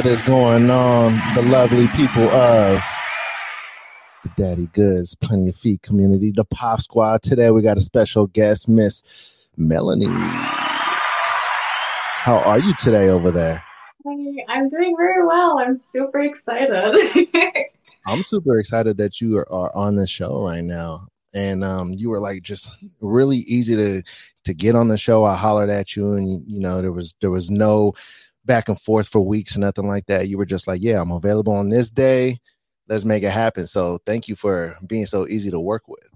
What is going on, the lovely people of the Daddy Goods, Plenty of Feet community, the Pop Squad? Today we got a special guest, Miss Melanie. How are you today over there? Hey, I'm doing very well. I'm super excited. I'm super excited that you are, are on the show right now. And um, you were like just really easy to to get on the show. I hollered at you, and you know there was there was no back and forth for weeks or nothing like that. You were just like, "Yeah, I'm available on this day. Let's make it happen." So thank you for being so easy to work with.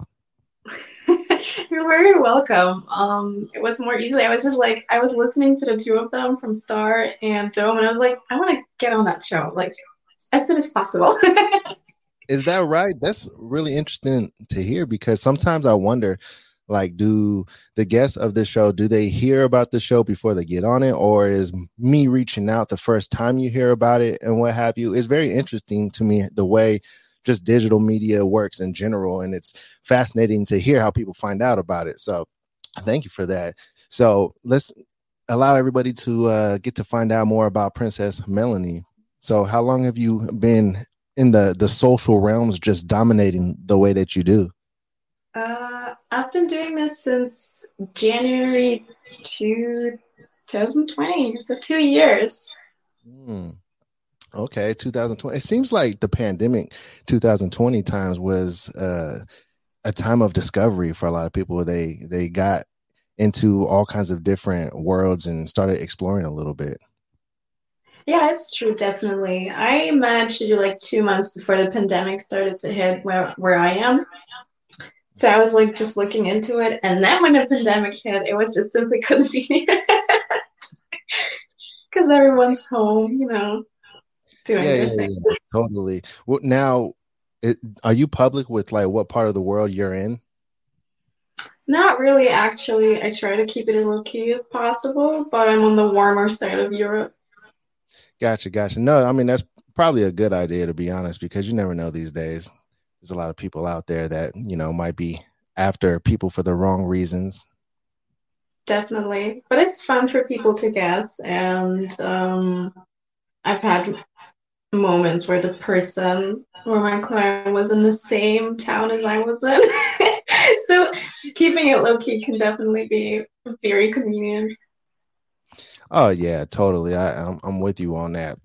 You're very welcome. Um, it was more easily. I was just like, I was listening to the two of them from Star and Dome, and I was like, I want to get on that show like as soon as possible. Is that right? That's really interesting to hear because sometimes I wonder like do the guests of the show do they hear about the show before they get on it? Or is me reaching out the first time you hear about it and what have you it's very interesting to me the way just digital media works in general and it's fascinating to hear how people find out about it. So thank you for that. So let's allow everybody to uh, get to find out more about princess melanie. So how long have you been in the the social realms just dominating the way that you do? Uh, I've been doing this since January 2020, so two years. Hmm. Okay, 2020. It seems like the pandemic 2020 times was uh, a time of discovery for a lot of people. They they got into all kinds of different worlds and started exploring a little bit. Yeah, it's true, definitely. I managed to do like two months before the pandemic started to hit where, where I am. So I was like just looking into it, and then when the pandemic hit, it was just simply convenient because everyone's home, you know, doing Yeah, their yeah, yeah, totally. Well, now, it, are you public with like what part of the world you're in? Not really, actually. I try to keep it as low key as possible, but I'm on the warmer side of Europe. Gotcha, gotcha. No, I mean that's probably a good idea to be honest, because you never know these days. There's a lot of people out there that you know might be after people for the wrong reasons. Definitely. But it's fun for people to guess, and um, I've had moments where the person or my client was in the same town as I was in. So keeping it low key can definitely be very convenient. Oh yeah, totally. I, I'm I'm with you on that.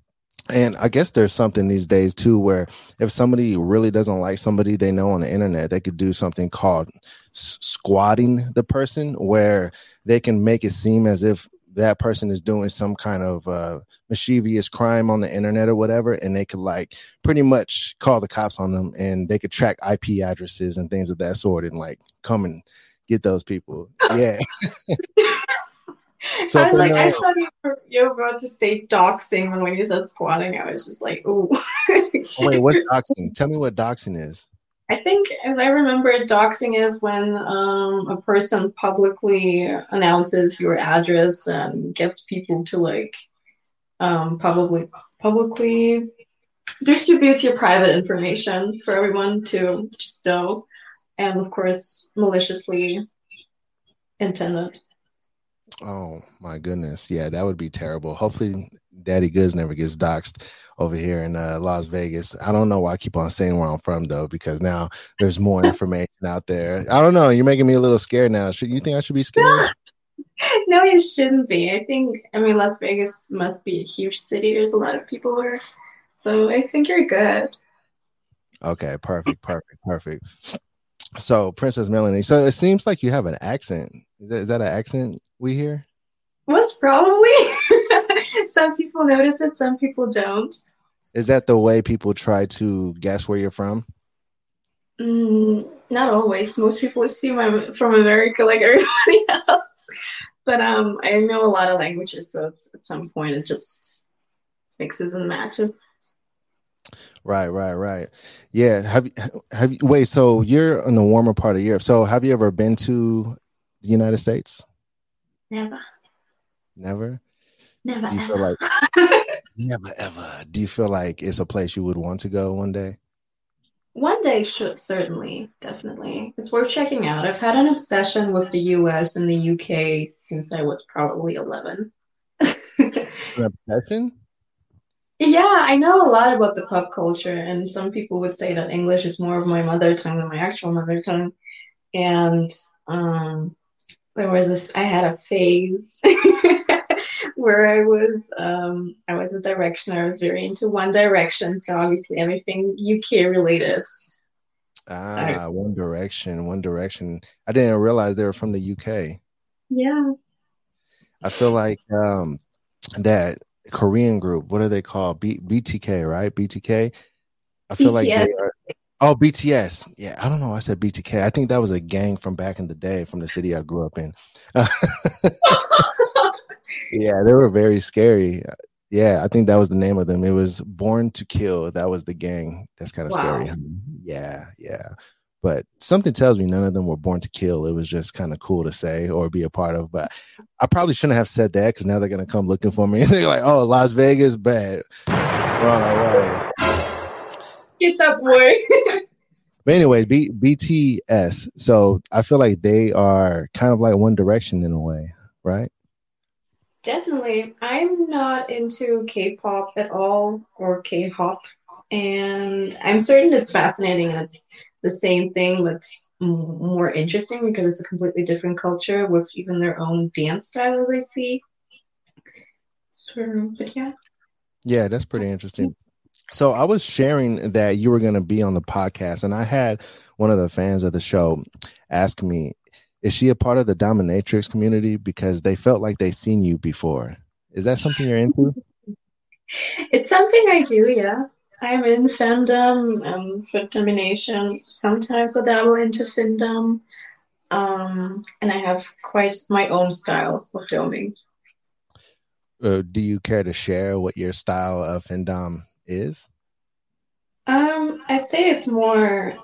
And I guess there's something these days too where if somebody really doesn't like somebody they know on the internet, they could do something called s- squatting the person, where they can make it seem as if that person is doing some kind of uh, mischievous crime on the internet or whatever, and they could like pretty much call the cops on them, and they could track IP addresses and things of that sort, and like come and get those people. Yeah. So, I was like, I thought you were, you were about to say doxing when you said squatting. I was just like, ooh. Oh, wait, what's doxing? Tell me what doxing is. I think, as I remember, doxing is when um, a person publicly announces your address and gets people to like um, publicly publicly distribute your private information for everyone to just know, and of course, maliciously intended. Oh my goodness. Yeah, that would be terrible. Hopefully Daddy Goods never gets doxxed over here in uh, Las Vegas. I don't know why I keep on saying where I'm from though, because now there's more information out there. I don't know. You're making me a little scared now. Should you think I should be scared? no, you shouldn't be. I think, I mean, Las Vegas must be a huge city. There's a lot of people there. So I think you're good. Okay, perfect, perfect, perfect. So Princess Melanie. So it seems like you have an accent. Is that, is that an accent we hear? Most probably. some people notice it, some people don't. Is that the way people try to guess where you're from? Mm, not always. Most people assume I'm from America like everybody else. But um, I know a lot of languages, so it's, at some point it just mixes and matches. Right, right, right. Yeah. Have you have you wait, so you're in the warmer part of Europe. So have you ever been to the United States? Never. Never? Never. Do you feel like never ever. Do you feel like it's a place you would want to go one day? One day should certainly, definitely. It's worth checking out. I've had an obsession with the US and the UK since I was probably 11. An obsession? Yeah, I know a lot about the pop culture, and some people would say that English is more of my mother tongue than my actual mother tongue. And um, there was this, I had a phase where I was, um, I was a direction. I was very into One Direction, so obviously everything UK related. Ah, I, One Direction, One Direction. I didn't realize they were from the UK. Yeah. I feel like um, that Korean group. What are they called? B- BTK, right? BTK. I feel BTS. like they are. Oh, BTS. Yeah, I don't know. I said BTK. I think that was a gang from back in the day from the city I grew up in. yeah, they were very scary. Yeah, I think that was the name of them. It was Born to Kill. That was the gang. That's kind of wow. scary. Yeah, yeah but something tells me none of them were born to kill. It was just kind of cool to say or be a part of. But I probably shouldn't have said that because now they're gonna come looking for me. And they're like, "Oh, Las Vegas, bad, we're on our way." Get that boy. but anyway, B- BTS. So I feel like they are kind of like One Direction in a way, right? Definitely. I'm not into K-pop at all or K-hop, and I'm certain it's fascinating and it's the same thing, but more interesting because it's a completely different culture with even their own dance style, as I see. So, but yeah. Yeah, that's pretty interesting. So I was sharing that you were going to be on the podcast, and I had one of the fans of the show ask me, "Is she a part of the dominatrix community?" Because they felt like they seen you before. Is that something you're into? it's something I do, yeah. I'm in femdom um, for domination. Sometimes I dabble into femdom. Um, and I have quite my own style of filming. Uh, do you care to share what your style of femdom is? Um, I'd say it's more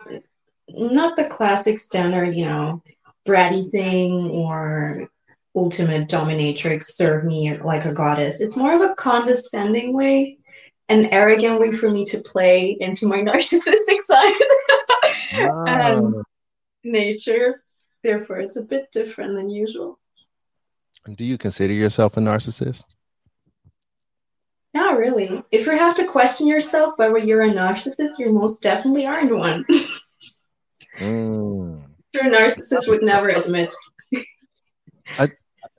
not the classic standard, you know, bratty thing or ultimate dominatrix, serve me like a goddess. It's more of a condescending way an arrogant way for me to play into my narcissistic side wow. and nature. Therefore, it's a bit different than usual. Do you consider yourself a narcissist? Not really. If you have to question yourself whether you're a narcissist, you most definitely aren't one. mm. You're a narcissist would never admit. I,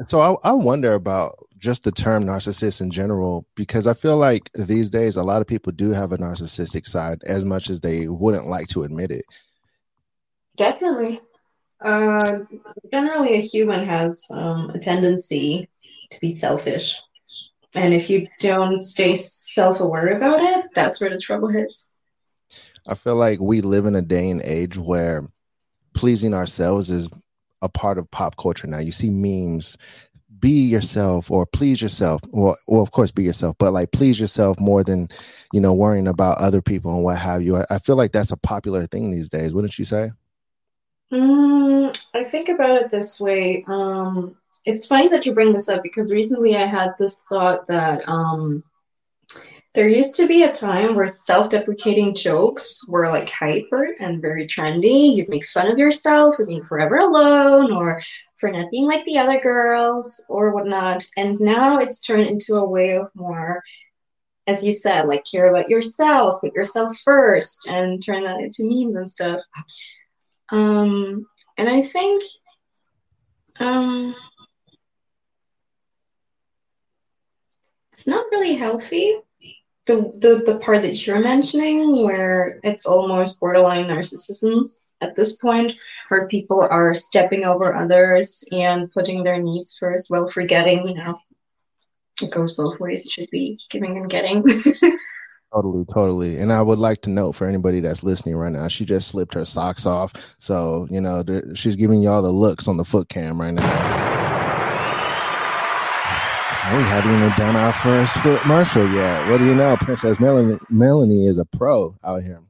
so I, I wonder about just the term narcissist in general because I feel like these days a lot of people do have a narcissistic side as much as they wouldn't like to admit it. Definitely. Uh, generally, a human has um, a tendency to be selfish. And if you don't stay self aware about it, that's where the trouble hits. I feel like we live in a day and age where pleasing ourselves is a part of pop culture now. You see memes be yourself or please yourself well, well of course be yourself but like please yourself more than you know worrying about other people and what have you i, I feel like that's a popular thing these days wouldn't you say mm, i think about it this way um, it's funny that you bring this up because recently i had this thought that um, there used to be a time where self-deprecating jokes were like hyper and very trendy. You'd make fun of yourself for being forever alone or for not being like the other girls or whatnot. And now it's turned into a way of more, as you said, like care about yourself, put yourself first, and turn that into memes and stuff. Um, and I think um, it's not really healthy. The, the the part that you're mentioning where it's almost borderline narcissism at this point where people are stepping over others and putting their needs first while forgetting you know it goes both ways. It should be giving and getting. Totally totally. And i would like to note for anybody that's listening right now she just slipped her socks off. So you know she's giving y'all the looks on the foot cam right now we haven't even done our first foot marshal yet. What do you know? Princess Melanie, Melanie is a pro out here.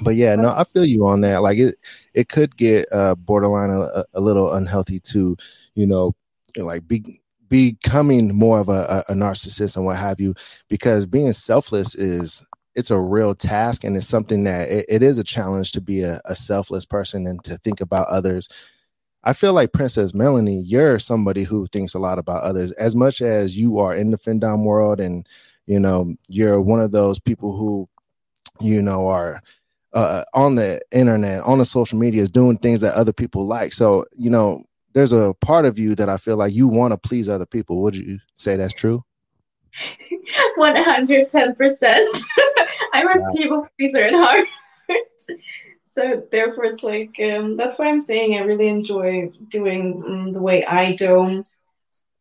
But yeah, no, I feel you on that. Like it, it could get uh, borderline a, a little unhealthy to, you know, like be becoming more of a, a, narcissist and what have you, because being selfless is it's a real task and it's something that it, it is a challenge to be a, a selfless person and to think about others I feel like Princess Melanie, you're somebody who thinks a lot about others. As much as you are in the femdom world and you know you're one of those people who you know are uh, on the internet on the social media is doing things that other people like. So you know there's a part of you that i feel like you want to please other people. Would you say that's true? 110% i'm a wow. people pleaser at heart so therefore it's like um, that's why i'm saying i really enjoy doing um, the way i do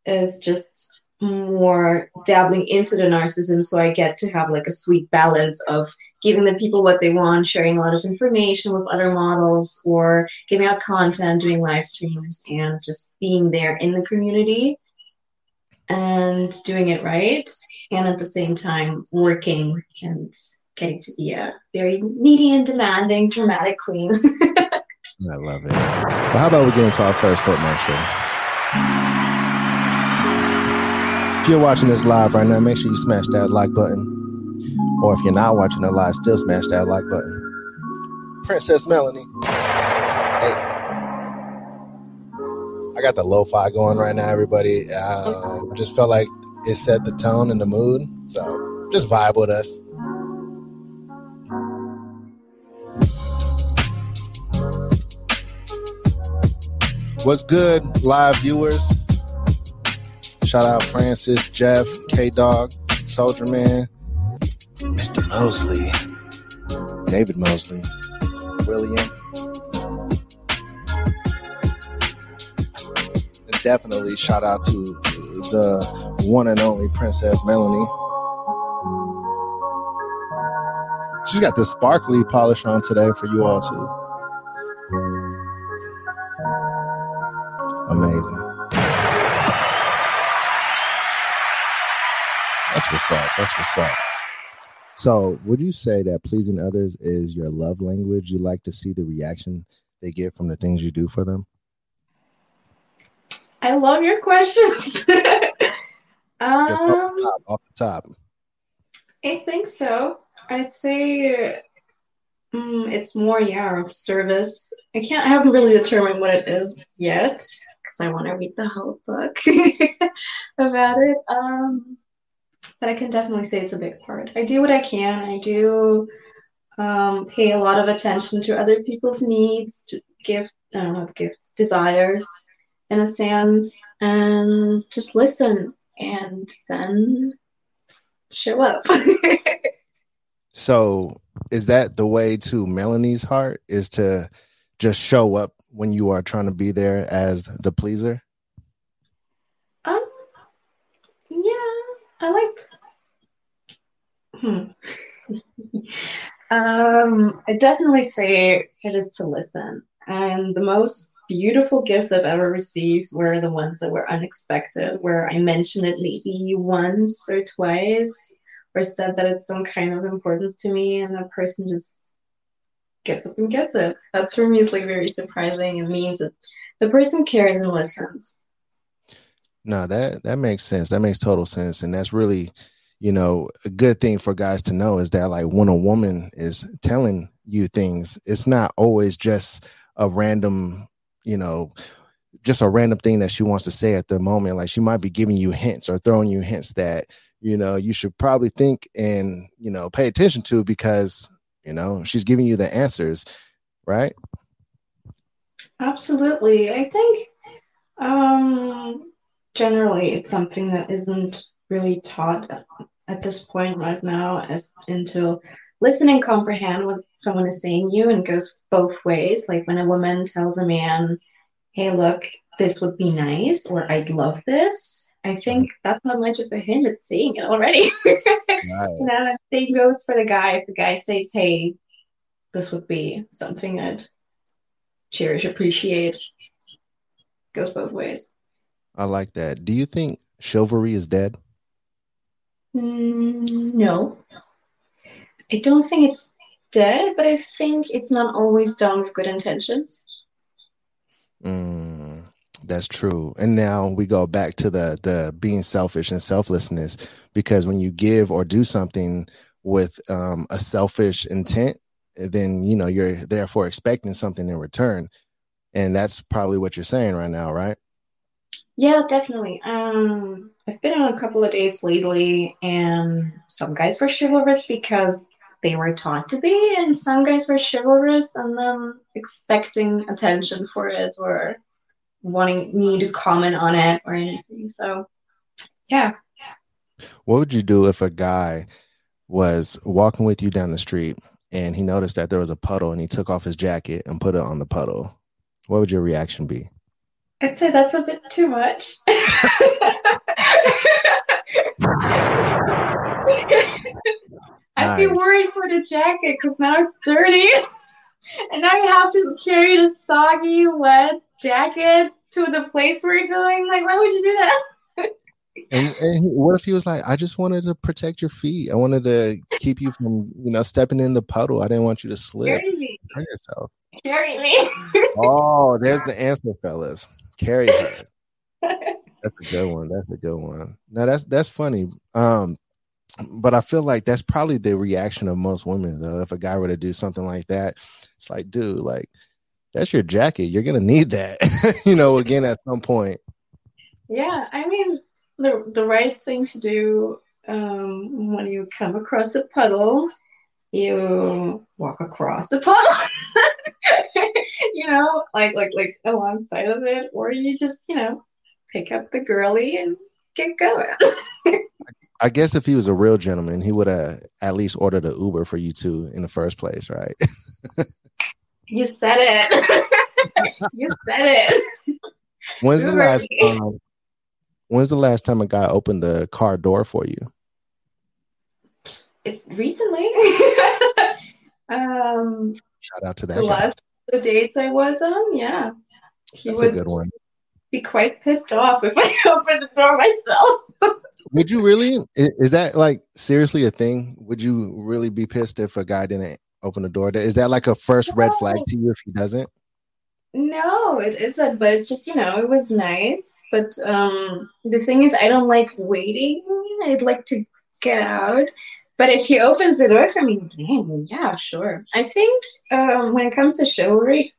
is just more dabbling into the narcissism. So i get to have like a sweet balance of giving the people what they want sharing a lot of information with other models or giving out content doing live streams and just being there in the community and doing it right and at the same time working and getting to be a very needy and demanding dramatic queen i love it well how about we get into our first foot marshal if you're watching this live right now, make sure you smash that like button. Or if you're not watching it live, still smash that like button. Princess Melanie. Hey. I got the lo-fi going right now, everybody. Uh, just felt like it set the tone and the mood. So just vibe with us. What's good, live viewers? Shout out Francis, Jeff, K Dog, Soldier Man, Mr. Mosley, David Mosley, William. And definitely shout out to the one and only Princess Melanie. She's got this sparkly polish on today for you all too. That's what's up. That's what's up. So, would you say that pleasing others is your love language? You like to see the reaction they get from the things you do for them? I love your questions. um, Just off the, top, off the top. I think so. I'd say um, it's more, yeah, of service. I can't, I haven't really determined what it is yet because I want to read the whole book about it. Um, but I can definitely say it's a big part. I do what I can. I do um, pay a lot of attention to other people's needs, to gift, I don't know, gifts, desires, in a sense, and just listen and then show up. so, is that the way to Melanie's heart? Is to just show up when you are trying to be there as the pleaser? Um, yeah, I like Hmm. um, I definitely say it is to listen. And the most beautiful gifts I've ever received were the ones that were unexpected, where I mentioned it maybe once or twice, or said that it's some kind of importance to me, and the person just gets up and gets it. That's for me is like very surprising. It means that the person cares and listens. No, that that makes sense. That makes total sense, and that's really you know, a good thing for guys to know is that like when a woman is telling you things, it's not always just a random, you know, just a random thing that she wants to say at the moment. Like she might be giving you hints or throwing you hints that, you know, you should probably think and, you know, pay attention to because, you know, she's giving you the answers, right? Absolutely. I think um generally it's something that isn't really taught at this point right now as into listen and comprehend what someone is saying you and goes both ways. Like when a woman tells a man hey look this would be nice or i'd love this i think mm-hmm. that's not much of a hint it's saying it already. Right. you know same goes for the guy. If the guy says hey this would be something i'd cherish appreciate goes both ways i like that do you think chivalry is dead Mm, no. I don't think it's dead, but I think it's not always done with good intentions. Mm, that's true. And now we go back to the the being selfish and selflessness because when you give or do something with um, a selfish intent, then you know you're therefore expecting something in return, and that's probably what you're saying right now, right? Yeah, definitely. Um, I've been on a couple of dates lately, and some guys were chivalrous because they were taught to be, and some guys were chivalrous and then expecting attention for it or wanting me to comment on it or anything. So, yeah. What would you do if a guy was walking with you down the street and he noticed that there was a puddle and he took off his jacket and put it on the puddle? What would your reaction be? I'd say that's a bit too much. I'd be Nice. worried for the jacket because now it's dirty. and now you have to carry the soggy, wet jacket to the place where you're going. Like, why would you do that? And, and what if he was like, I just wanted to protect your feet. I wanted to keep you from, you know, stepping in the puddle. I didn't want you to slip. Carry me. Hurt yourself. Carry me. Oh, there's the answer, fellas. Carry her. That's a good one. That's a good one. No, that's that's funny. Um, but I feel like that's probably the reaction of most women, though. If a guy were to do something like that, it's like, dude, like that's your jacket. You're gonna need that, you know, again at some point. yeah, I mean, the, the right thing to do um, when you come across a puddle, you walk across the puddle. you know, like like like alongside of it, or you just, you know, pick up the girly and get going. I guess if he was a real gentleman, he would have at least ordered an Uber for you two in the first place, right? You said it. you said it. When's the last time? Um, when's the last time a guy opened the car door for you? It recently. um, Shout out to the that guy. last the dates I was on, yeah, he That's a good one. be quite pissed off if I opened the door myself. Would you really? Is that like seriously a thing? Would you really be pissed if a guy didn't open the door? Is that like a first red flag to you if he doesn't? No, it isn't, but it's just, you know, it was nice. But um the thing is I don't like waiting. I'd like to get out. But if he opens the door for me, dang, yeah, sure. I think um when it comes to chivalry,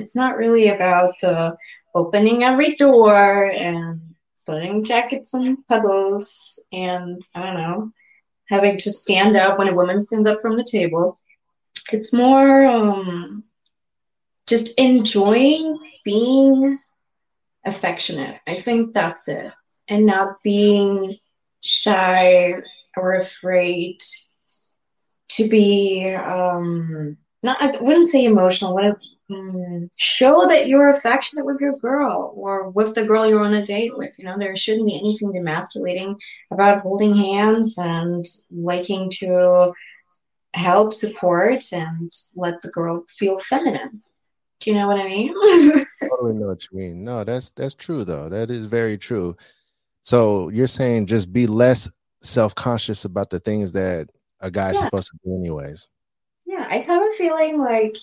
it's not really about uh, opening every door and putting jackets on puddles and I don't know, having to stand up when a woman stands up from the table. It's more um, just enjoying being affectionate. I think that's it. And not being shy or afraid to be um not I wouldn't say emotional, what mm, show that you're affectionate with your girl or with the girl you're on a date with. You know, there shouldn't be anything demasculating about holding hands and liking to help support and let the girl feel feminine. Do you know what I mean? totally know what you mean. No, that's that's true though. That is very true. So you're saying just be less self-conscious about the things that a guy's Yeah. supposed to do anyways. Yeah, I have a feeling like,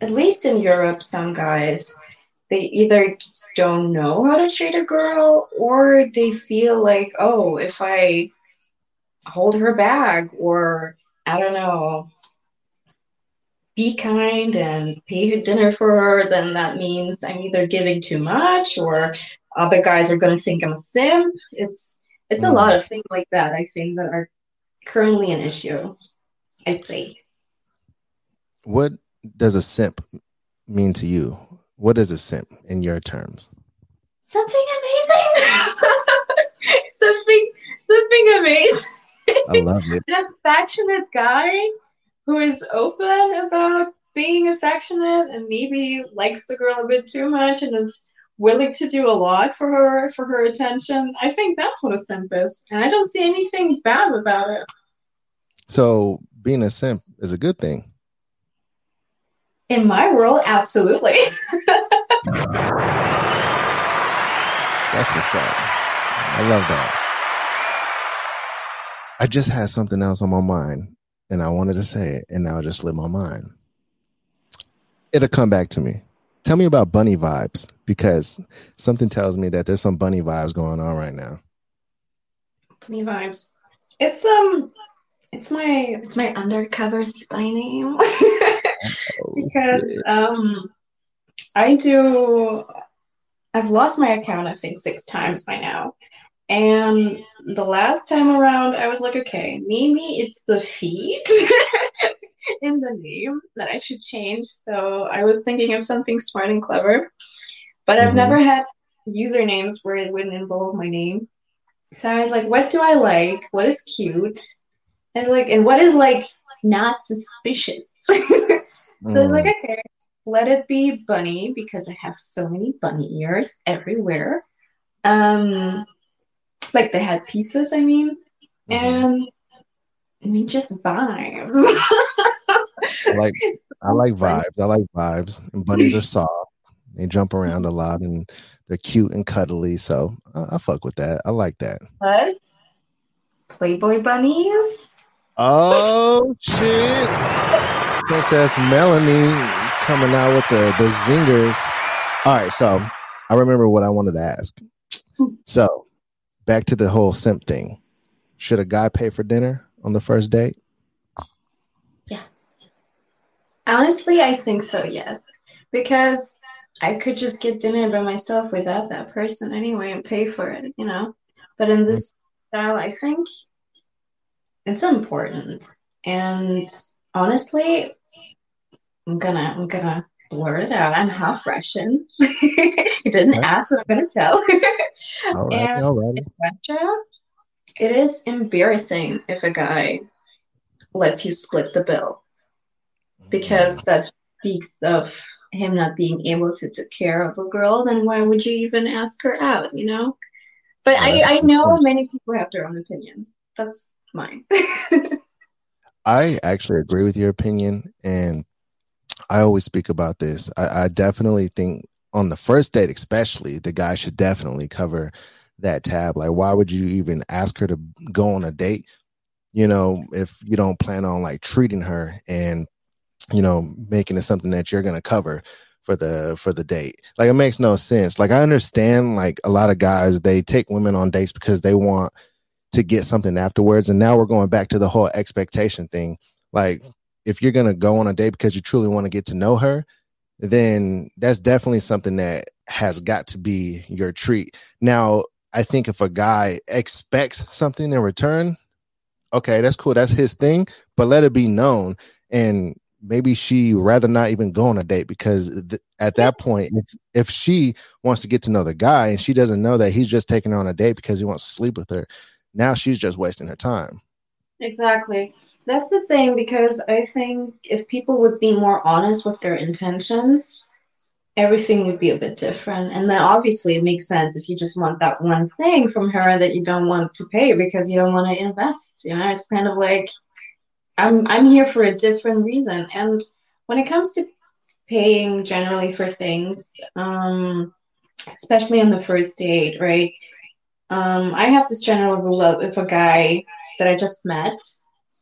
at least in Europe, some guys, they either just don't know how to treat a girl or they feel like, oh, if I hold her bag or, I don't know, be kind and pay dinner for her, then that means I'm either giving too much or other guys are going to think I'm a simp. It's it's a Mm. lot of things like that, I think, that are currently an issue, I'd say. What does a simp mean to you? What is a simp in your terms? Something amazing. something something amazing. I love it. An affectionate guy who is open about being affectionate and maybe likes the girl a bit too much and is willing to do a lot for her for her attention. I think that's what a simp is. And I don't see anything bad about it. So being a simp is a good thing. In my world, absolutely. That's what's up. I love that. I just had something else on my mind and I wanted to say it and now it just slipped my mind. It'll come back to me. Tell me about bunny vibes because something tells me that there's some bunny vibes going on right now. Bunny vibes. It's um it's my it's my undercover spy name. Oh, because um I do I've lost my account, I think, six times by now. And the last time around, I was like, okay, maybe it's the feet in the name that I should change. So I was thinking of something smart and clever, but I've mm-hmm. never had usernames where it wouldn't involve my name. So I was like, what do I like? What is cute? And like, and what is like not suspicious? so mm. I was like, mm. okay, let it be bunny because I have so many bunny ears everywhere. Um, like the head pieces, I mean, mm-hmm. and I mean just vibes. I like I like vibes. I like vibes. And bunnies are soft. They jump around a lot and they're cute and cuddly. So I, I fuck with that. I like that. What? Playboy bunnies? Oh shit. Princess Melanie coming out with the the zingers. All right, so I remember what I wanted to ask. So back to the whole simp thing. Should a guy pay for dinner on the first date? Yeah. Honestly, I think so, yes. Because I could just get dinner by myself without that person anyway and pay for it, you know? But in this style, I think it's important. And honestly, I'm gonna I'm gonna blurt it out. I'm half Russian. you didn't right. ask, so I'm gonna tell. all right, and all right. Russia, it is embarrassing if a guy lets you split the bill because that speaks of him not being able to take care of a girl, then why would you even ask her out, you know? But I, I know many people have their own opinion. That's mine. I actually agree with your opinion, and I always speak about this. I, I definitely think on the first date, especially, the guy should definitely cover that tab. Like, why would you even ask her to go on a date? You know, if you don't plan on like treating her and you know making it something that you're gonna cover for the for the date. Like, it makes no sense. Like, I understand like a lot of guys they take women on dates because they want to get something afterwards, and now we're going back to the whole expectation thing. Like, if you're gonna go on a date because you truly want to get to know her, then that's definitely something that has got to be your treat. Now, I think if a guy expects something in return, okay, that's cool. That's his thing, but let it be known. And maybe she rather not even go on a date because th- at that point, if, if she wants to get to know the guy and she doesn't know that he's just taking her on a date because he wants to sleep with her, now she's just wasting her time. Exactly. That's the thing because I think if people would be more honest with their intentions, everything would be a bit different. And then obviously it makes sense if you just want that one thing from her that you don't want to pay because you don't want to invest. You know, it's kind of like I'm I'm here for a different reason. And when it comes to paying generally for things, um, especially on the first date, right? Um, I have this general rule of if a guy that I just met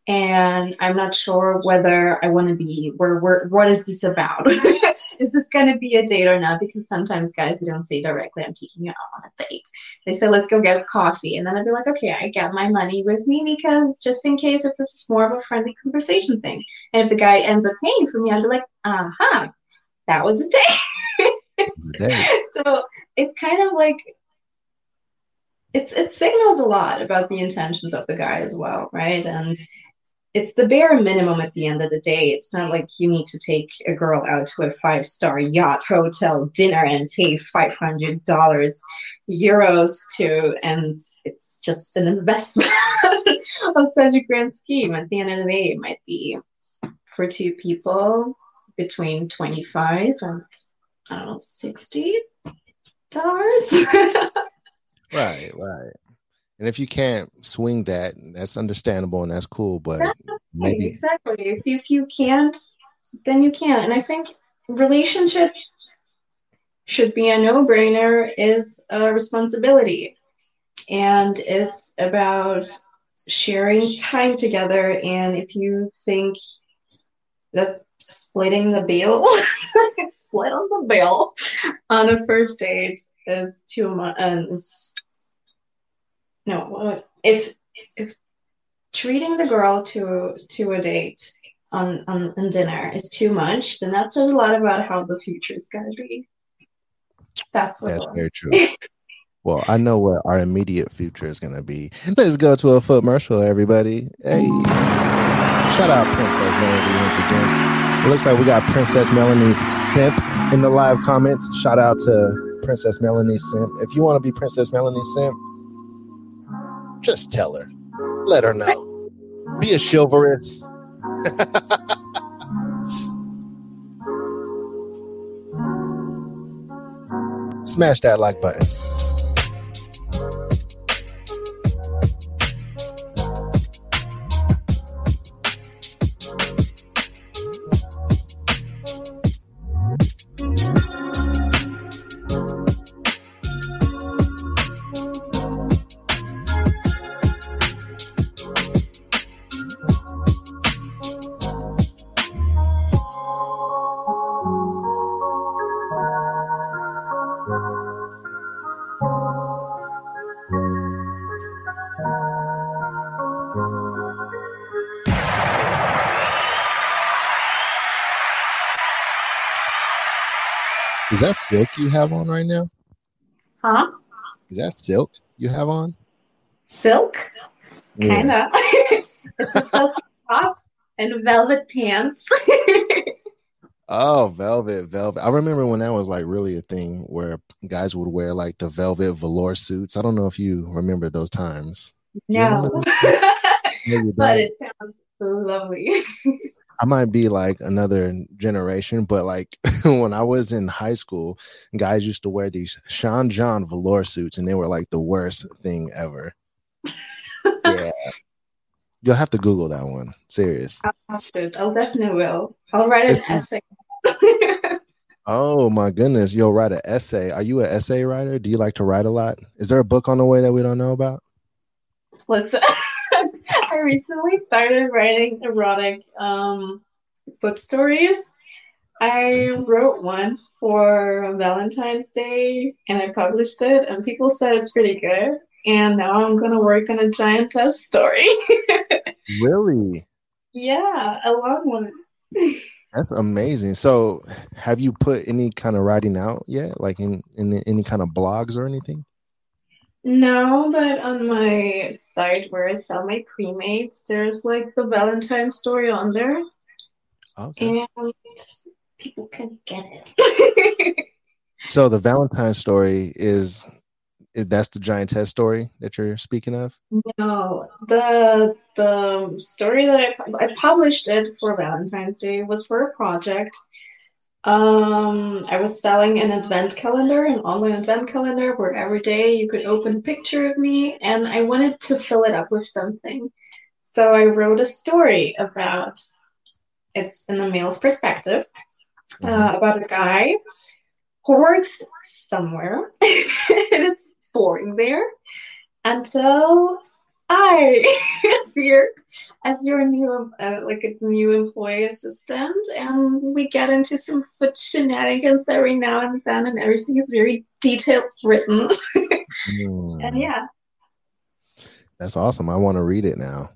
and I'm not sure whether I want to be where, where what is this about? is this going to be a date or not? Because sometimes guys they don't say directly, "I'm taking you out on a date." They say, "Let's go get coffee," and then I'd be like, "Okay, I got my money with me because just in case if this is more of a friendly conversation thing." And if the guy ends up paying for me, I'd be like, "Uh huh, that was a date." so it's kind of like it's it signals a lot about the intentions of the guy as well, right? And it's the bare minimum at the end of the day. It's not like you need to take a girl out to a five star yacht hotel dinner and pay five hundred dollars euros to, and it's just an investment of such a grand scheme. At the end of the day, it might be for two people between twenty five and I don't know sixty dollars. right, right. And if you can't swing that, that's understandable and that's cool. But maybe exactly if you, if you can't, then you can't. And I think relationship should be a no-brainer. Is a responsibility, and it's about sharing time together. And if you think that splitting the bill, split on the bill on a first date is too much. Um, no, if if treating the girl to to a date on, on, on dinner is too much, then that says a lot about how the future is gonna be. That's, That's very true. well, I know what our immediate future is going to be. Let's go to a foot commercial, everybody. Hey, shout out Princess Melody once again. It looks like we got Princess Melanie's simp in the live comments. Shout out to Princess Melanie simp. If you want to be Princess Melanie simp, just tell her. Let her know. Be a chivalrous. Smash that like button. Is that silk you have on right now? Huh? Is that silk you have on? Silk? Kind of. it's a silk top and velvet pants. oh, velvet, velvet. I remember when that was like really a thing where guys would wear like the velvet velour suits. I don't know if you remember those times. No. but it sounds lovely. I might be like another generation, but like when I was in high school, guys used to wear these Sean John velour suits, and they were like the worst thing ever. yeah, you'll have to Google that one. Serious. I'll, I'll definitely will. I'll write an it's essay. oh my goodness, you'll write an essay. Are you an essay writer? Do you like to write a lot? Is there a book on the way that we don't know about? Listen. I recently started writing erotic um, foot stories. I wrote one for Valentine's Day and I published it, and people said it's pretty good. And now I'm gonna work on a giant giantess story. really? Yeah, a long one. That's amazing. So, have you put any kind of writing out yet, like in in any kind of blogs or anything? No, but on my site where I sell my pre-mades, there's like the Valentine story on there. Okay. And people can get it. so the Valentine story is, is that's the giantess story that you're speaking of? No, the the story that I, I published it for Valentine's Day was for a project um, I was selling an advent calendar, an online advent calendar, where every day you could open a picture of me, and I wanted to fill it up with something. So I wrote a story about it's in the male's perspective uh, mm-hmm. about a guy who works somewhere, and it's boring there until I here as your new uh, like a new employee assistant, and we get into some foot shenanigans every now and then, and everything is very detailed written. mm. And yeah, that's awesome. I want to read it now.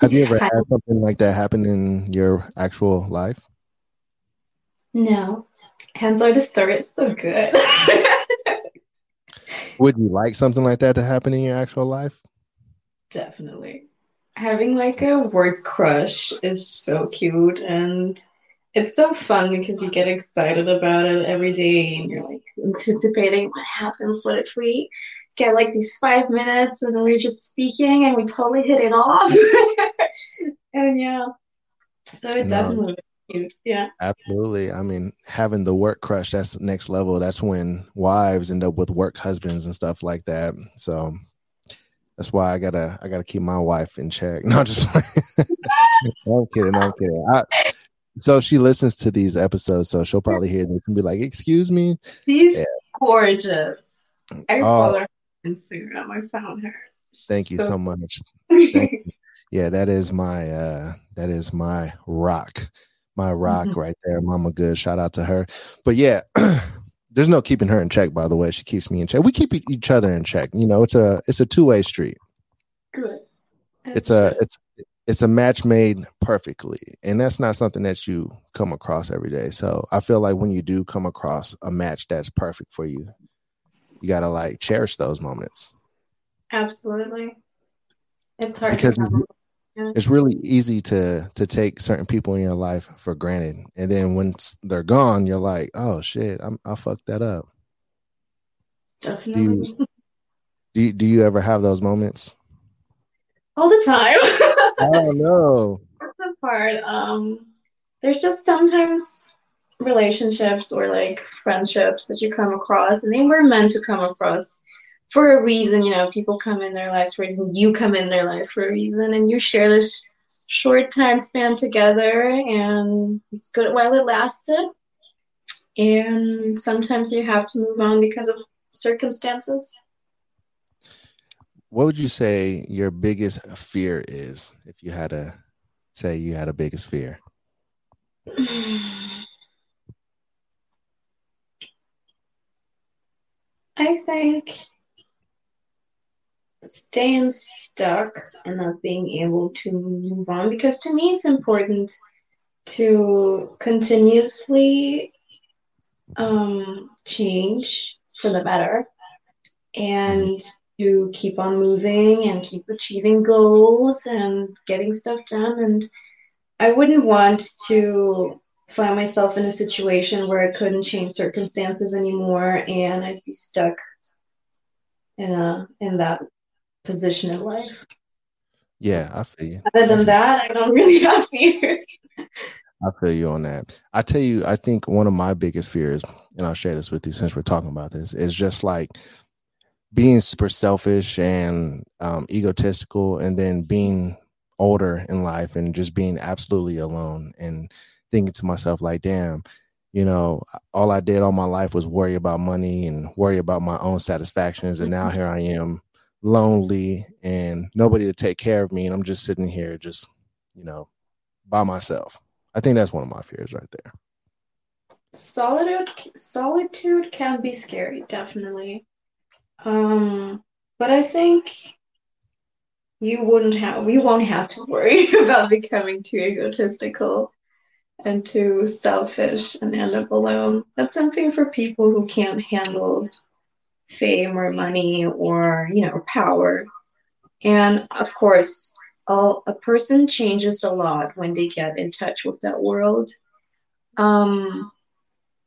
Have you ever had something like that happen in your actual life? No. Hands are the story. It's so good. Would you like something like that to happen in your actual life? Definitely. Having like a work crush is so cute and it's so fun because you get excited about it every day and you're like anticipating what happens. What if we get like these five minutes and we're just speaking and we totally hit it off? and yeah, so it no. definitely yeah. Absolutely. I mean, having the work crush, that's next level. That's when wives end up with work husbands and stuff like that. So that's why I gotta I gotta keep my wife in check. Not just I'm kidding, I'm kidding. I, so she listens to these episodes, so she'll probably hear this and be like, "Excuse me." She's yeah. gorgeous. I oh. follow her on Instagram. I found her. Thank you so, so much. You. Yeah, that is my uh that is my rock my rock mm-hmm. right there, Mama Good. Shout out to her. But yeah, there's no keeping her in check. By the way, she keeps me in check. We keep each other in check. You know, it's a it's a two way street. Good. That's it's a it's it's a match made perfectly and that's not something that you come across every day so i feel like when you do come across a match that's perfect for you you gotta like cherish those moments Absolutely. It's hard because to it's really easy to to take certain people in your life for granted. And then once they're gone you're like oh shit I'm, i fucked that up. Definitely. Do you, do you ever have those moments? All the time. oh no That's the part. Um, there's just sometimes relationships or like friendships that you come across, and they were meant to come across for a reason. You know, people come in their lives for a reason. You come in their life for a reason, and you share this short time span together, and it's good while it lasted. And sometimes you have to move on because of circumstances. what would you say your biggest fear is if you had to say you had a biggest fear I think staying stuck and not being able to move on because to me it's important to continuously um, change for the better and to keep on moving and keep achieving goals and getting stuff done. And I wouldn't want to find myself in a situation where I couldn't change circumstances anymore and I'd be stuck in a in that position in life. yeah i feel you Other That's- than that, I don't really have fears. I feel you on that. I tell you, I think one of my biggest fears, and I'll share this with you since we're talking about this, is just like being super selfish and um, egotistical, and then being older in life and just being absolutely alone and thinking to myself, like, damn, you know, all I did all my life was worry about money and worry about my own satisfactions. And now here I am, lonely and nobody to take care of me. And I'm just sitting here, just, you know, by myself. I think that's one of my fears right there. Solitude solitude can be scary, definitely. Um, but I think you wouldn't have you won't have to worry about becoming too egotistical and too selfish and end up alone. That's something for people who can't handle fame or money or you know power. And of course, all, a person changes a lot when they get in touch with that world. Um,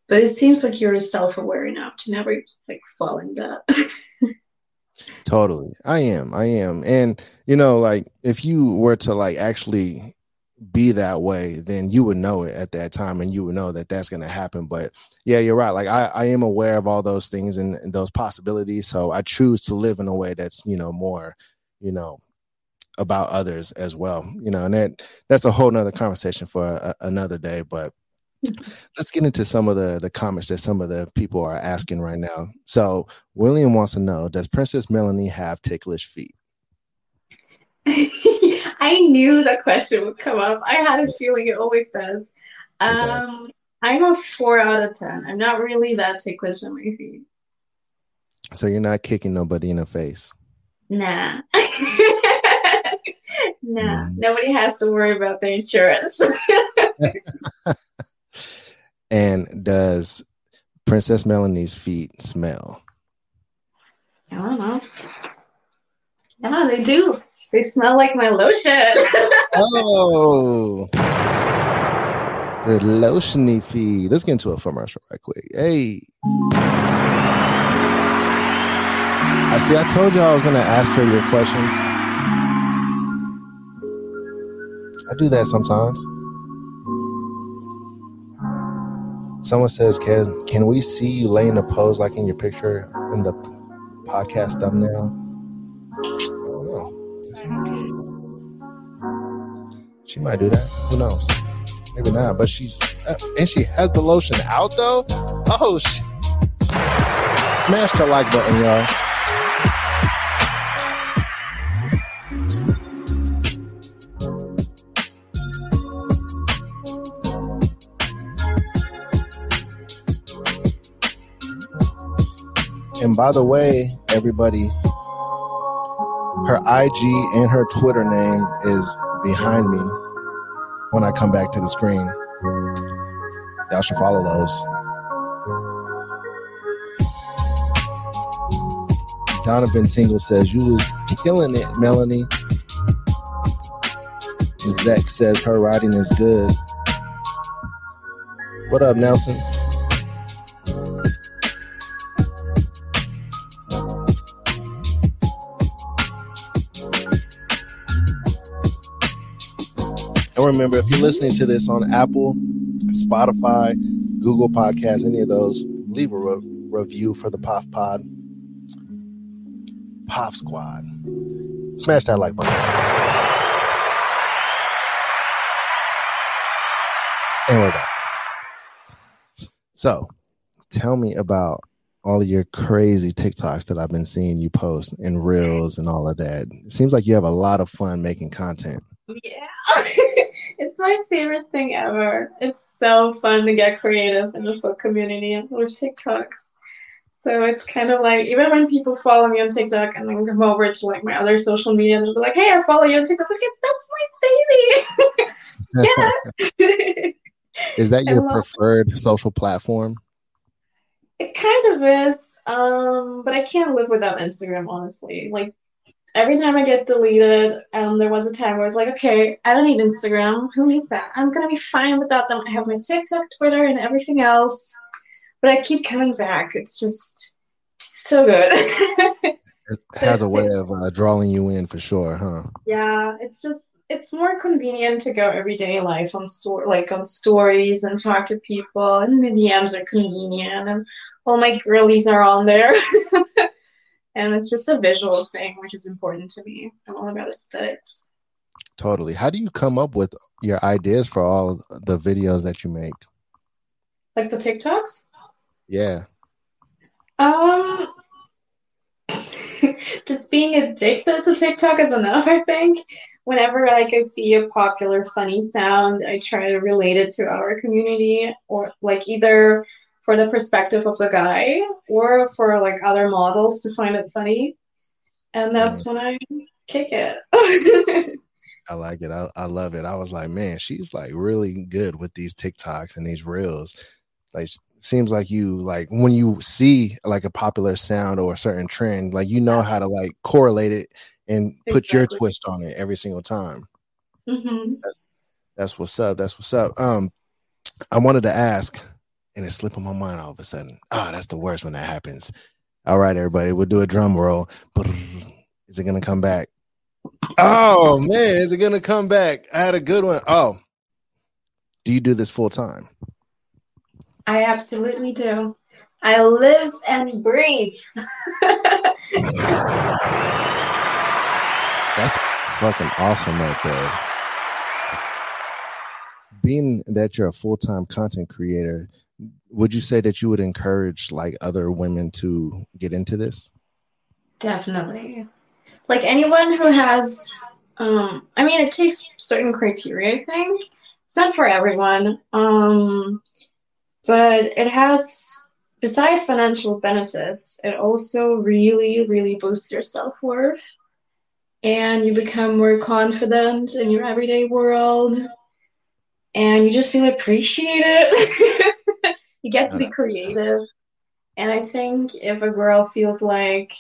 but it seems like you're self-aware enough to never like fall in that. Totally. I am. I am. And you know, like if you were to like actually be that way, then you would know it at that time and you would know that that's going to happen. But yeah, you're right. Like I, I am aware of all those things and, and those possibilities. So I choose to live in a way that's, you know, more, you know, about others as well, you know, and that that's a whole nother conversation for a, another day. But let's get into some of the the comments that some of the people are asking right now. So William wants to know: Does Princess Melanie have ticklish feet? I knew that question would come up. I had a feeling it always does. does. Um, I'm a four out of ten. I'm not really that ticklish on my feet. So you're not kicking nobody in the face. Nah. nah. Mm. Nobody has to worry about their insurance. And does Princess Melanie's feet smell? I don't know. Yeah, they do. They smell like my lotion. Oh, the lotiony feet. Let's get into a commercial right quick. Hey. I see. I told you I was going to ask her your questions. I do that sometimes. Someone says, "Can can we see you laying a pose like in your picture in the podcast thumbnail?" I don't know. She might do that. Who knows? Maybe not. But she's uh, and she has the lotion out though. Oh, sh- smash the like button, y'all. And by the way, everybody, her IG and her Twitter name is behind me when I come back to the screen. Y'all should follow those. Donovan Tingle says, You was killing it, Melanie. Zach says her writing is good. What up, Nelson? Remember, if you're listening to this on Apple, Spotify, Google Podcasts, any of those, leave a re- review for the POF Pod. POF Squad. Smash that like button. And we're back. So, tell me about all of your crazy TikToks that I've been seeing you post and reels and all of that. It seems like you have a lot of fun making content. Yeah. it's my favorite thing ever. It's so fun to get creative in the foot community with TikToks. So it's kind of like even when people follow me on TikTok and then come over to like my other social media and they're like, "Hey, I follow you on TikTok." Like, that's my baby. yeah. Is that your preferred social platform? It kind of is, um, but I can't live without Instagram. Honestly, like every time I get deleted, um, there was a time where I was like, okay, I don't need Instagram. Who needs that? I'm gonna be fine without them. I have my TikTok, Twitter, and everything else. But I keep coming back. It's just so good. it has a way of uh, drawing you in for sure, huh? Yeah, it's just it's more convenient to go everyday life on so- like on stories and talk to people, and the DMs are convenient, and all my girlies are on there. and it's just a visual thing, which is important to me. I'm all about aesthetics. Totally. How do you come up with your ideas for all the videos that you make? Like the TikToks? Yeah. Um, just being addicted to TikTok is enough, I think. Whenever like I see a popular funny sound, I try to relate it to our community or like either for the perspective of the guy or for like other models to find it funny. And that's when I kick it. I like it. I, I love it. I was like, man, she's like really good with these TikToks and these reels. Like seems like you like when you see like a popular sound or a certain trend, like you know how to like correlate it and put exactly. your twist on it every single time. Mm-hmm. That's, that's what's up. That's what's up. Um, I wanted to ask, and it slipped my mind all of a sudden. Oh, that's the worst when that happens. All right, everybody, we'll do a drum roll. Is it gonna come back? Oh man, is it gonna come back? I had a good one. Oh, do you do this full time? I absolutely do. I live and breathe. That's fucking awesome right there. Being that you're a full time content creator, would you say that you would encourage like other women to get into this? Definitely. Like anyone who has, um, I mean, it takes certain criteria, I think. It's not for everyone. Um, but it has besides financial benefits it also really really boosts your self-worth. And you become more confident in your everyday world. And you just feel appreciated. You get to be creative. And i think if a girl feels like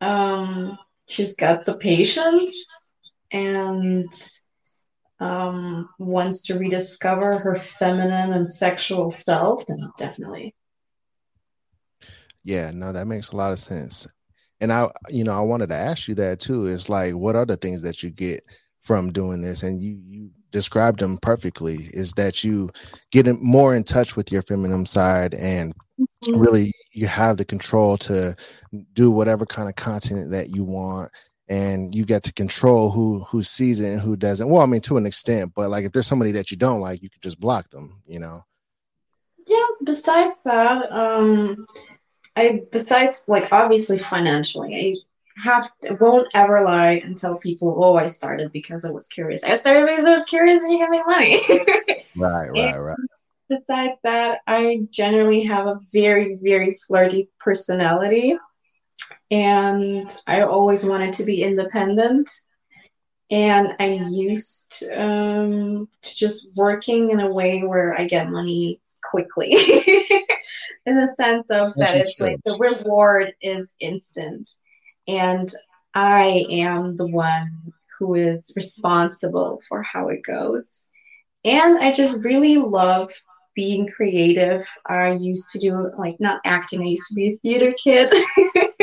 um, she's got the patience and um, wants to rediscover her feminine and sexual self, then definitely. Yeah, no, that makes a lot of sense. And I, you know, I wanted to ask you that too. Is like, what are the things that you get from doing this? And you, you described them perfectly. Is that you get more in touch with your feminine side and mm-hmm. really you have the control to do whatever kind of content that you want and you get to control who who sees it and who doesn't. Well, I mean, to an extent, but like if there's somebody that you don't like, you could just block them. You know. Yeah. Besides that, um, I besides like obviously financially, I have won't ever lie and tell people, oh, I started because I was curious. I started because I was curious and you can me money. right, right, right. Besides that, I generally have a very, very flirty personality and I always wanted to be independent. and I'm used um, to just working in a way where I get money quickly, in the sense of That's that it's true. like the reward is instant, and I am the one who is responsible for how it goes. And I just really love being creative. I used to do like not acting, I used to be a theater kid.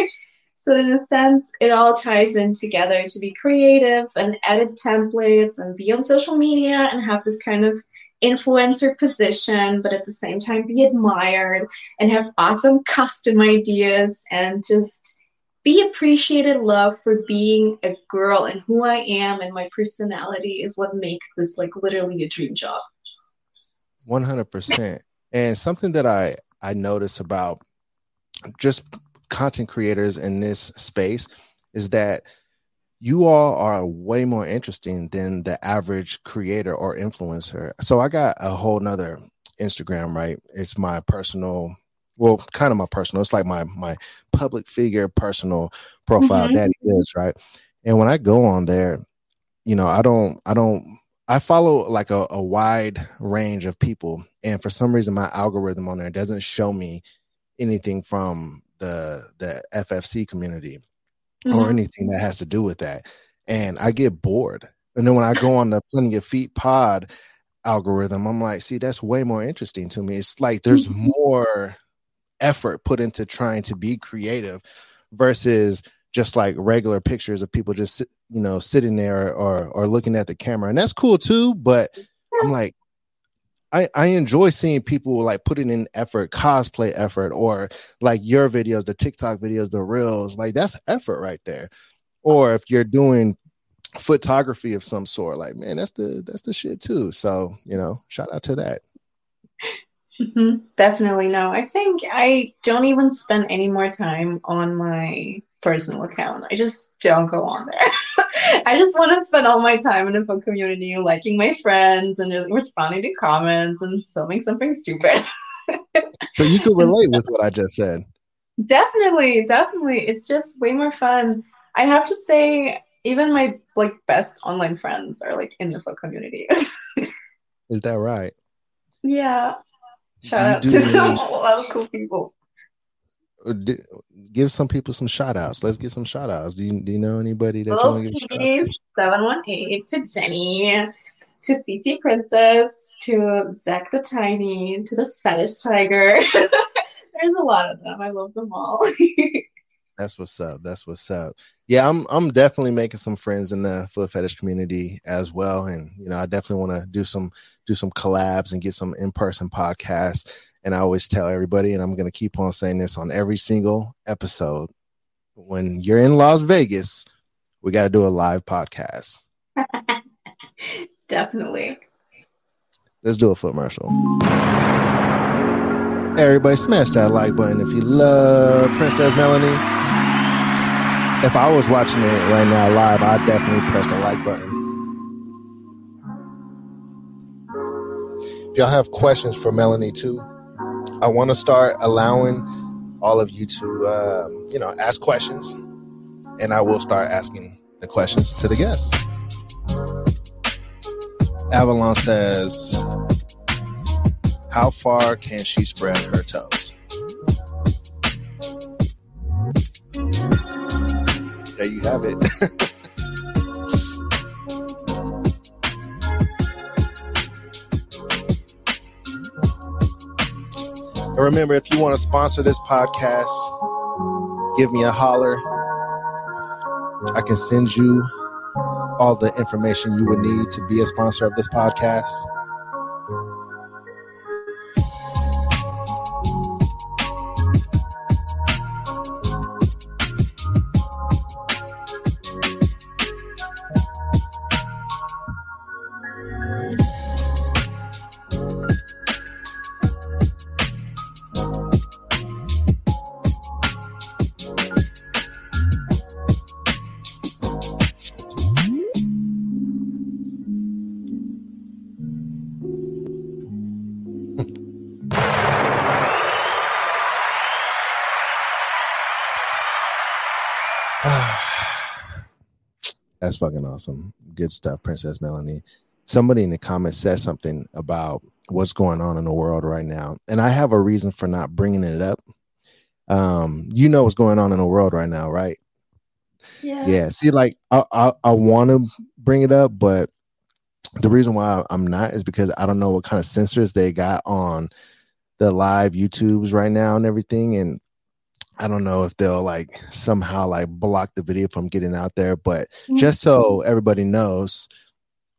So in a sense, it all ties in together to be creative and edit templates and be on social media and have this kind of influencer position, but at the same time be admired and have awesome custom ideas and just be appreciated, love for being a girl and who I am and my personality is what makes this like literally a dream job. 100%. And something that I I notice about just content creators in this space is that you all are way more interesting than the average creator or influencer. So I got a whole nother Instagram, right? It's my personal, well, kind of my personal. It's like my my public figure personal profile, mm-hmm. Daddy is right? And when I go on there, you know, I don't, I don't, I follow like a, a wide range of people, and for some reason, my algorithm on there doesn't show me anything from the the FFC community mm-hmm. or anything that has to do with that. And I get bored. And then when I go on the Plenty of Feet pod algorithm, I'm like, see, that's way more interesting to me. It's like there's mm-hmm. more effort put into trying to be creative versus just like regular pictures of people just you know sitting there or or looking at the camera and that's cool too but i'm like I, I enjoy seeing people like putting in effort, cosplay effort, or like your videos, the TikTok videos, the reels. Like that's effort right there. Or if you're doing photography of some sort, like man, that's the that's the shit too. So you know, shout out to that. Mm-hmm. Definitely no. I think I don't even spend any more time on my personal account. I just don't go on there. I just want to spend all my time in the book community, liking my friends and uh, responding to comments and filming something stupid. so you could relate with what I just said. Definitely, definitely. It's just way more fun. I have to say, even my like best online friends are like in the book community. Is that right? Yeah. Shout out to some, a lot of cool people give some people some shout outs. Let's get some shout outs. Do you do you know anybody that you want to give shout outs? 718 to Jenny, to CC Princess, to Zach the Tiny, to the Fetish Tiger. There's a lot of them. I love them all. That's what's up. That's what's up. Yeah, I'm I'm definitely making some friends in the foot fetish community as well. And you know, I definitely want to do some do some collabs and get some in-person podcasts and I always tell everybody, and I'm going to keep on saying this on every single episode when you're in Las Vegas, we got to do a live podcast. Definitely. Let's do a foot commercial. Everybody, smash that like button if you love Princess Melanie. If I was watching it right now live, I'd definitely press the like button. If y'all have questions for Melanie too, I want to start allowing all of you to, um, you know, ask questions, and I will start asking the questions to the guests. Avalon says, "How far can she spread her toes?" There you have it. And remember, if you want to sponsor this podcast, give me a holler. I can send you all the information you would need to be a sponsor of this podcast. Fucking awesome. good stuff, Princess Melanie. Somebody in the comments says something about what's going on in the world right now, and I have a reason for not bringing it up. Um, you know what's going on in the world right now, right? Yeah. Yeah. See, like I I, I want to bring it up, but the reason why I'm not is because I don't know what kind of censors they got on the live YouTubes right now and everything, and I don't know if they'll like somehow like block the video from getting out there. But mm-hmm. just so everybody knows,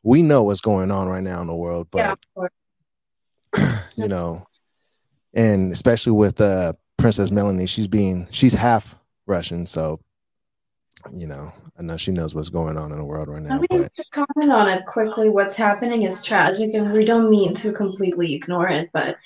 we know what's going on right now in the world, but yeah, you know, and especially with uh Princess Melanie, she's being she's half Russian, so you know, I know she knows what's going on in the world right now. I mean, to comment on it quickly, what's happening is tragic, and we don't mean to completely ignore it, but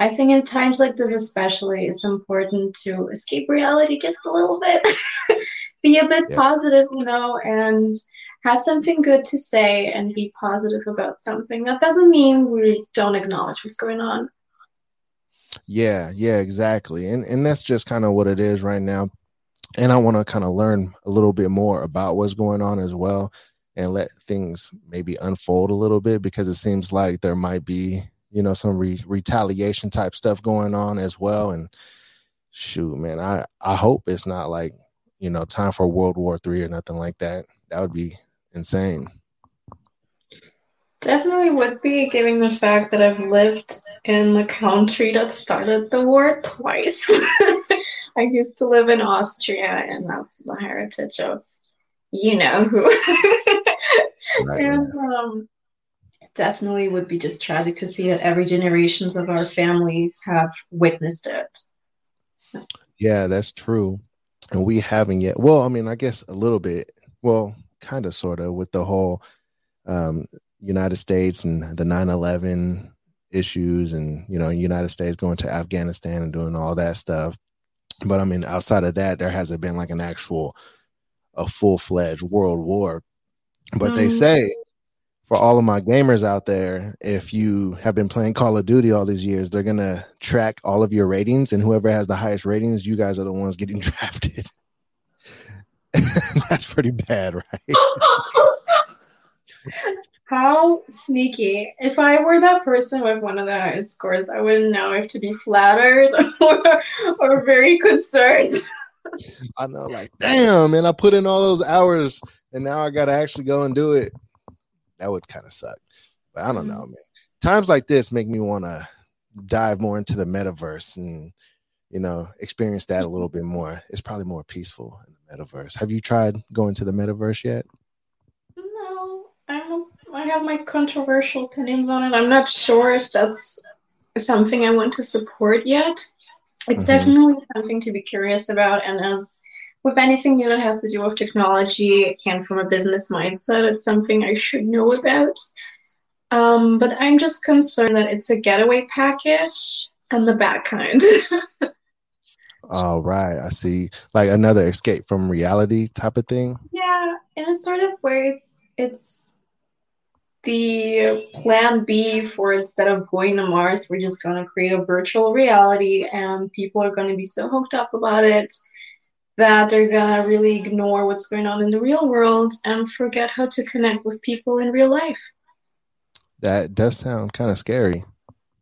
I think in times like this, especially, it's important to escape reality just a little bit, be a bit yeah. positive, you know, and have something good to say and be positive about something. That doesn't mean we don't acknowledge what's going on. Yeah, yeah, exactly. And and that's just kind of what it is right now and I want to kind of learn a little bit more about what's going on as well and let things maybe unfold a little bit because it seems like there might be you know some re- retaliation type stuff going on as well. And shoot man i i hope it's not like you know time for world war three or nothing like that. That would be insane. Definitely would be given the fact that i've lived in the country that started the war twice. I used to live in Austria, and that's the heritage of you know who. right, and um, definitely would be just tragic to see that every generations of our families have witnessed it. Yeah, that's true. And we haven't yet. Well, I mean, I guess a little bit. Well, kind of, sort of, with the whole um, United States and the 9 11 issues and, you know, United States going to Afghanistan and doing all that stuff. But I mean, outside of that, there hasn't been like an actual, a full fledged world war. But mm. they say for all of my gamers out there, if you have been playing Call of Duty all these years, they're gonna track all of your ratings, and whoever has the highest ratings, you guys are the ones getting drafted. That's pretty bad, right? How sneaky. If I were that person with one of the highest scores, I wouldn't know if to be flattered or, or very concerned. I know, like, damn, man, I put in all those hours and now I got to actually go and do it. That would kind of suck. But I don't know, mm-hmm. man. Times like this make me want to dive more into the metaverse and, you know, experience that a little bit more. It's probably more peaceful in the metaverse. Have you tried going to the metaverse yet? No. I have my controversial opinions on it. I'm not sure if that's something I want to support yet. It's mm-hmm. definitely something to be curious about. And as with anything new that has to do with technology, again, from a business mindset, it's something I should know about. Um, but I'm just concerned that it's a getaway package and the bad kind. All right. I see. Like another escape from reality type of thing. Yeah, in a sort of ways, it's the plan B for instead of going to Mars, we're just going to create a virtual reality and people are going to be so hooked up about it that they're to really ignore what's going on in the real world and forget how to connect with people in real life. That does sound kind of scary.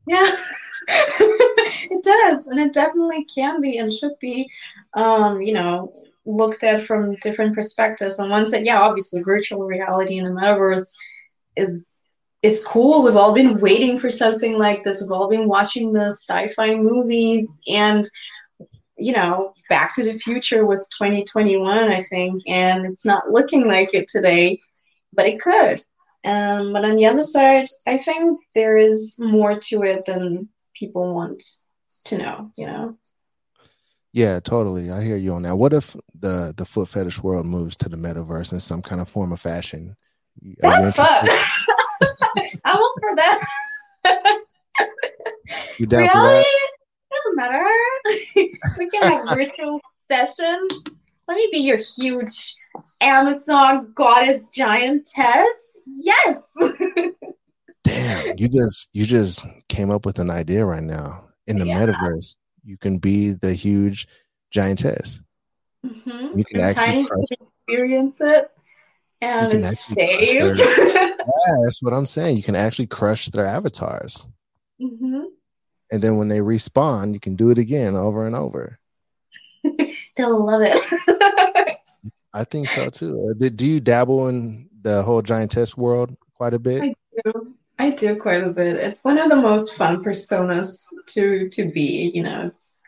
Yeah, it does. And it definitely can be and should be, um, you know, looked at from different perspectives. On one side, yeah, obviously, virtual reality in the metaverse is is cool. We've all been waiting for something like this. We've all been watching the sci-fi movies and you know, Back to the Future was 2021, I think, and it's not looking like it today, but it could. Um, but on the other side, I think there is more to it than people want to know, you know? Yeah, totally. I hear you on that. What if the the foot fetish world moves to the metaverse in some kind of form of fashion? That's fun. I'm up for that. you down really? for that? Doesn't matter. we can have virtual sessions. Let me be your huge Amazon goddess giantess. Yes. Damn, you just you just came up with an idea right now. In the yeah. metaverse, you can be the huge giantess. Mm-hmm. You can actually experience it and save. yeah, that's what I'm saying. You can actually crush their avatars. hmm And then when they respawn, you can do it again over and over. They'll love it. I think so too. Uh, Do, do you dabble in the whole giantess world quite a bit? I do. I do quite a bit. It's one of the most fun personas to to be. You know, it's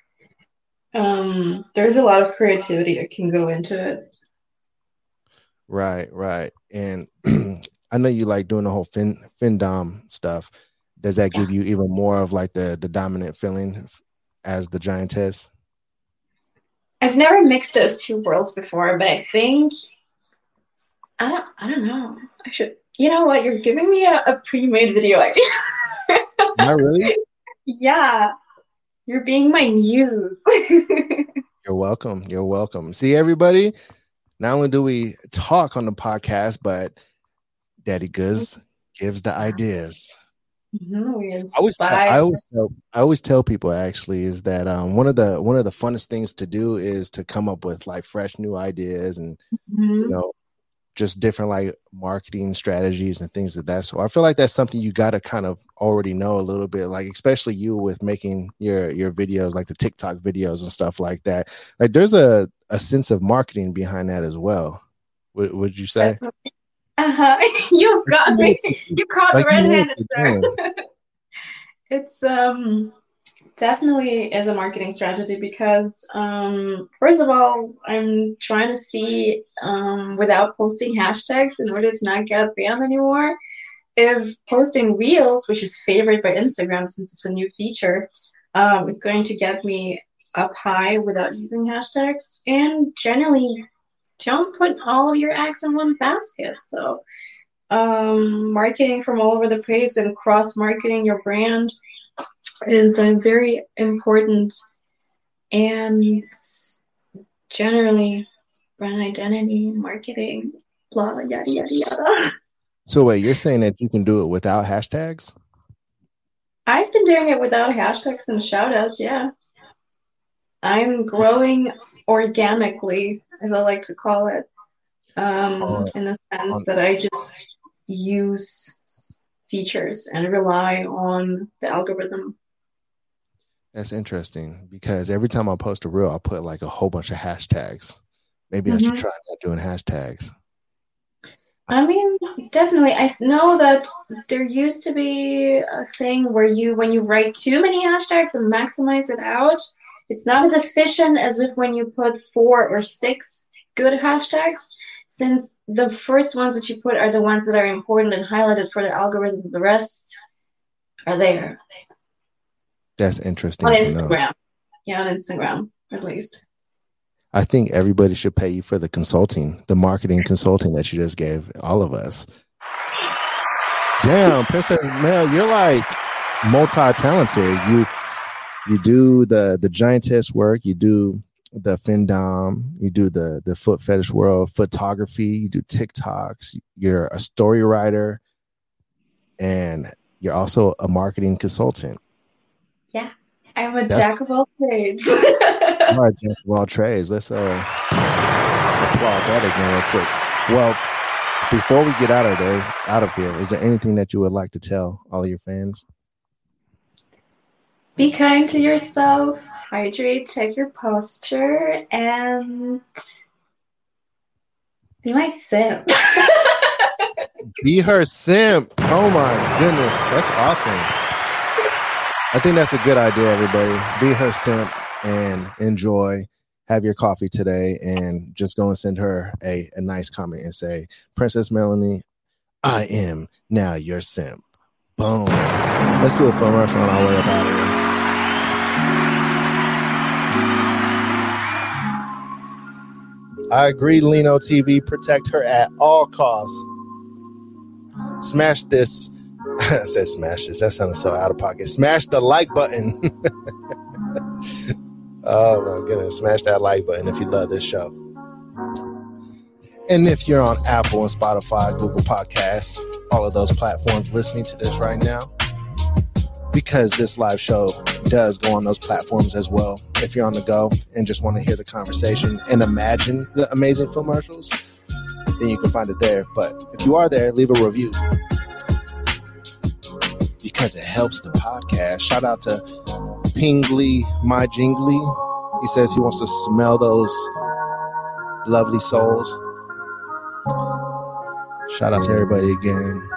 um, there's a lot of creativity that can go into it. Right, right. And I know you like doing the whole fin findom stuff. Does that give you even more of like the the dominant feeling as the giantess? I've never mixed those two worlds before, but I think I don't. I don't know. I should. You know what? You're giving me a, a pre-made video idea. Not really. yeah, you're being my muse. You're welcome. You're welcome. See everybody. Not only do we talk on the podcast, but Daddy Goods mm-hmm. gives the ideas. Mhm, I always tell. I always tell I always tell people actually is that um, one of the one of the funnest things to do is to come up with like fresh new ideas and you Mhm. know just different like marketing strategies and things like that. So I feel like that's something you got to kind of already know a little bit, like especially you with making your your videos, like the TikTok videos and stuff like that. Like there's a a sense of marketing behind that as well. Would would you say? Uh-huh. You got me. You caught Like, the you know what red-handed there. It's um definitely is a marketing strategy because um first of all I'm trying to see um without posting hashtags in order to not get banned anymore. If posting reels, which is favored by Instagram since it's a new feature, um, is going to get me up high without using hashtags, and generally don't put all of your eggs in one basket. So um, marketing from all over the place and cross marketing your brand is uh, very important and generally brand identity marketing blah yada yada yada So wait, you're saying that you can do it without hashtags? i've been doing it without hashtags and shoutouts yeah i'm growing organically as i like to call it um, On- in the sense on- that i just use features and rely on the algorithm That's interesting because every time I post a reel, I put like a whole bunch of hashtags. Maybe I should Mhm. try not doing hashtags. I mean, definitely. I know that there used to be a thing where you, when you write too many hashtags and maximize it out, it's not as efficient as if when you put four or six good hashtags, since the first ones that you put are the ones that are important and highlighted for the algorithm. The rest are there That's interesting on to know. Instagram. Yeah, on Instagram, at least. I think everybody should pay you for the consulting, the marketing consulting that you just gave all of us. Damn, Princess Mel, you're like multi-talented. You you do the the giantess work, you do the findom, you do the the foot fetish world, photography, you do TikToks, you're a story writer, and you're also a marketing consultant. Yeah, I'm a That's- jack of all trades. All right, Jack of all trades. Let's uh applaud that again real quick. Well, before we get out of there, out of here, is there anything that you would like to tell all your fans? Be kind to yourself, hydrate, check your posture, and be my simp. Be her simp. Oh my goodness, that's awesome. I think that's a good idea, everybody. Be her simp and enjoy. Have your coffee today and just go and send her a, a nice comment and say, Princess Melanie, I am now your simp. Boom. Let's do a phone rush on our way up out of here. I agree, Lino TV. Protect her at all costs. Smash this. I said smash this. That sounded so out of pocket. Smash the like button. oh my goodness. Smash that like button if you love this show. And if you're on Apple and Spotify, Google Podcasts, all of those platforms listening to this right now, because this live show does go on those platforms as well. If you're on the go and just want to hear the conversation and imagine the amazing commercials, then you can find it there. But if you are there, leave a review because it helps the podcast. Shout out to Pingly My Jingly. He says he wants to smell those lovely souls. Shout out to everybody again.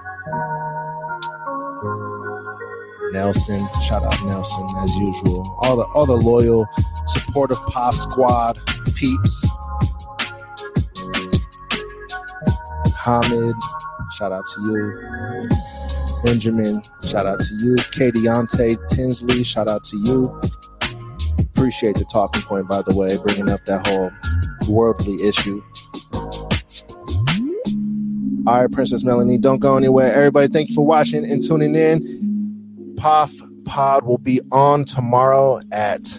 Nelson, shout out Nelson as usual. All the all the loyal, supportive POF squad peeps. Hamid, shout out to you. Benjamin, shout out to you. Kadiante Tinsley, shout out to you. Appreciate the talking point, by the way, bringing up that whole worldly issue. All right, Princess Melanie, don't go anywhere. Everybody, thank you for watching and tuning in. POF Pod will be on tomorrow at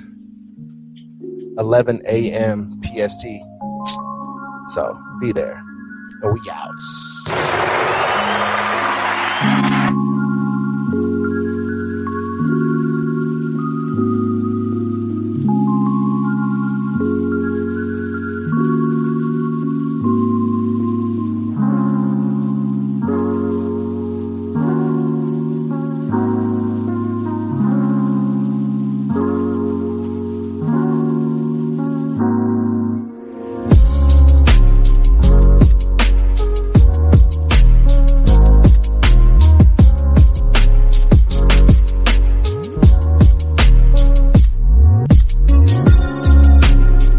11 a.m. PST. So be there. We out.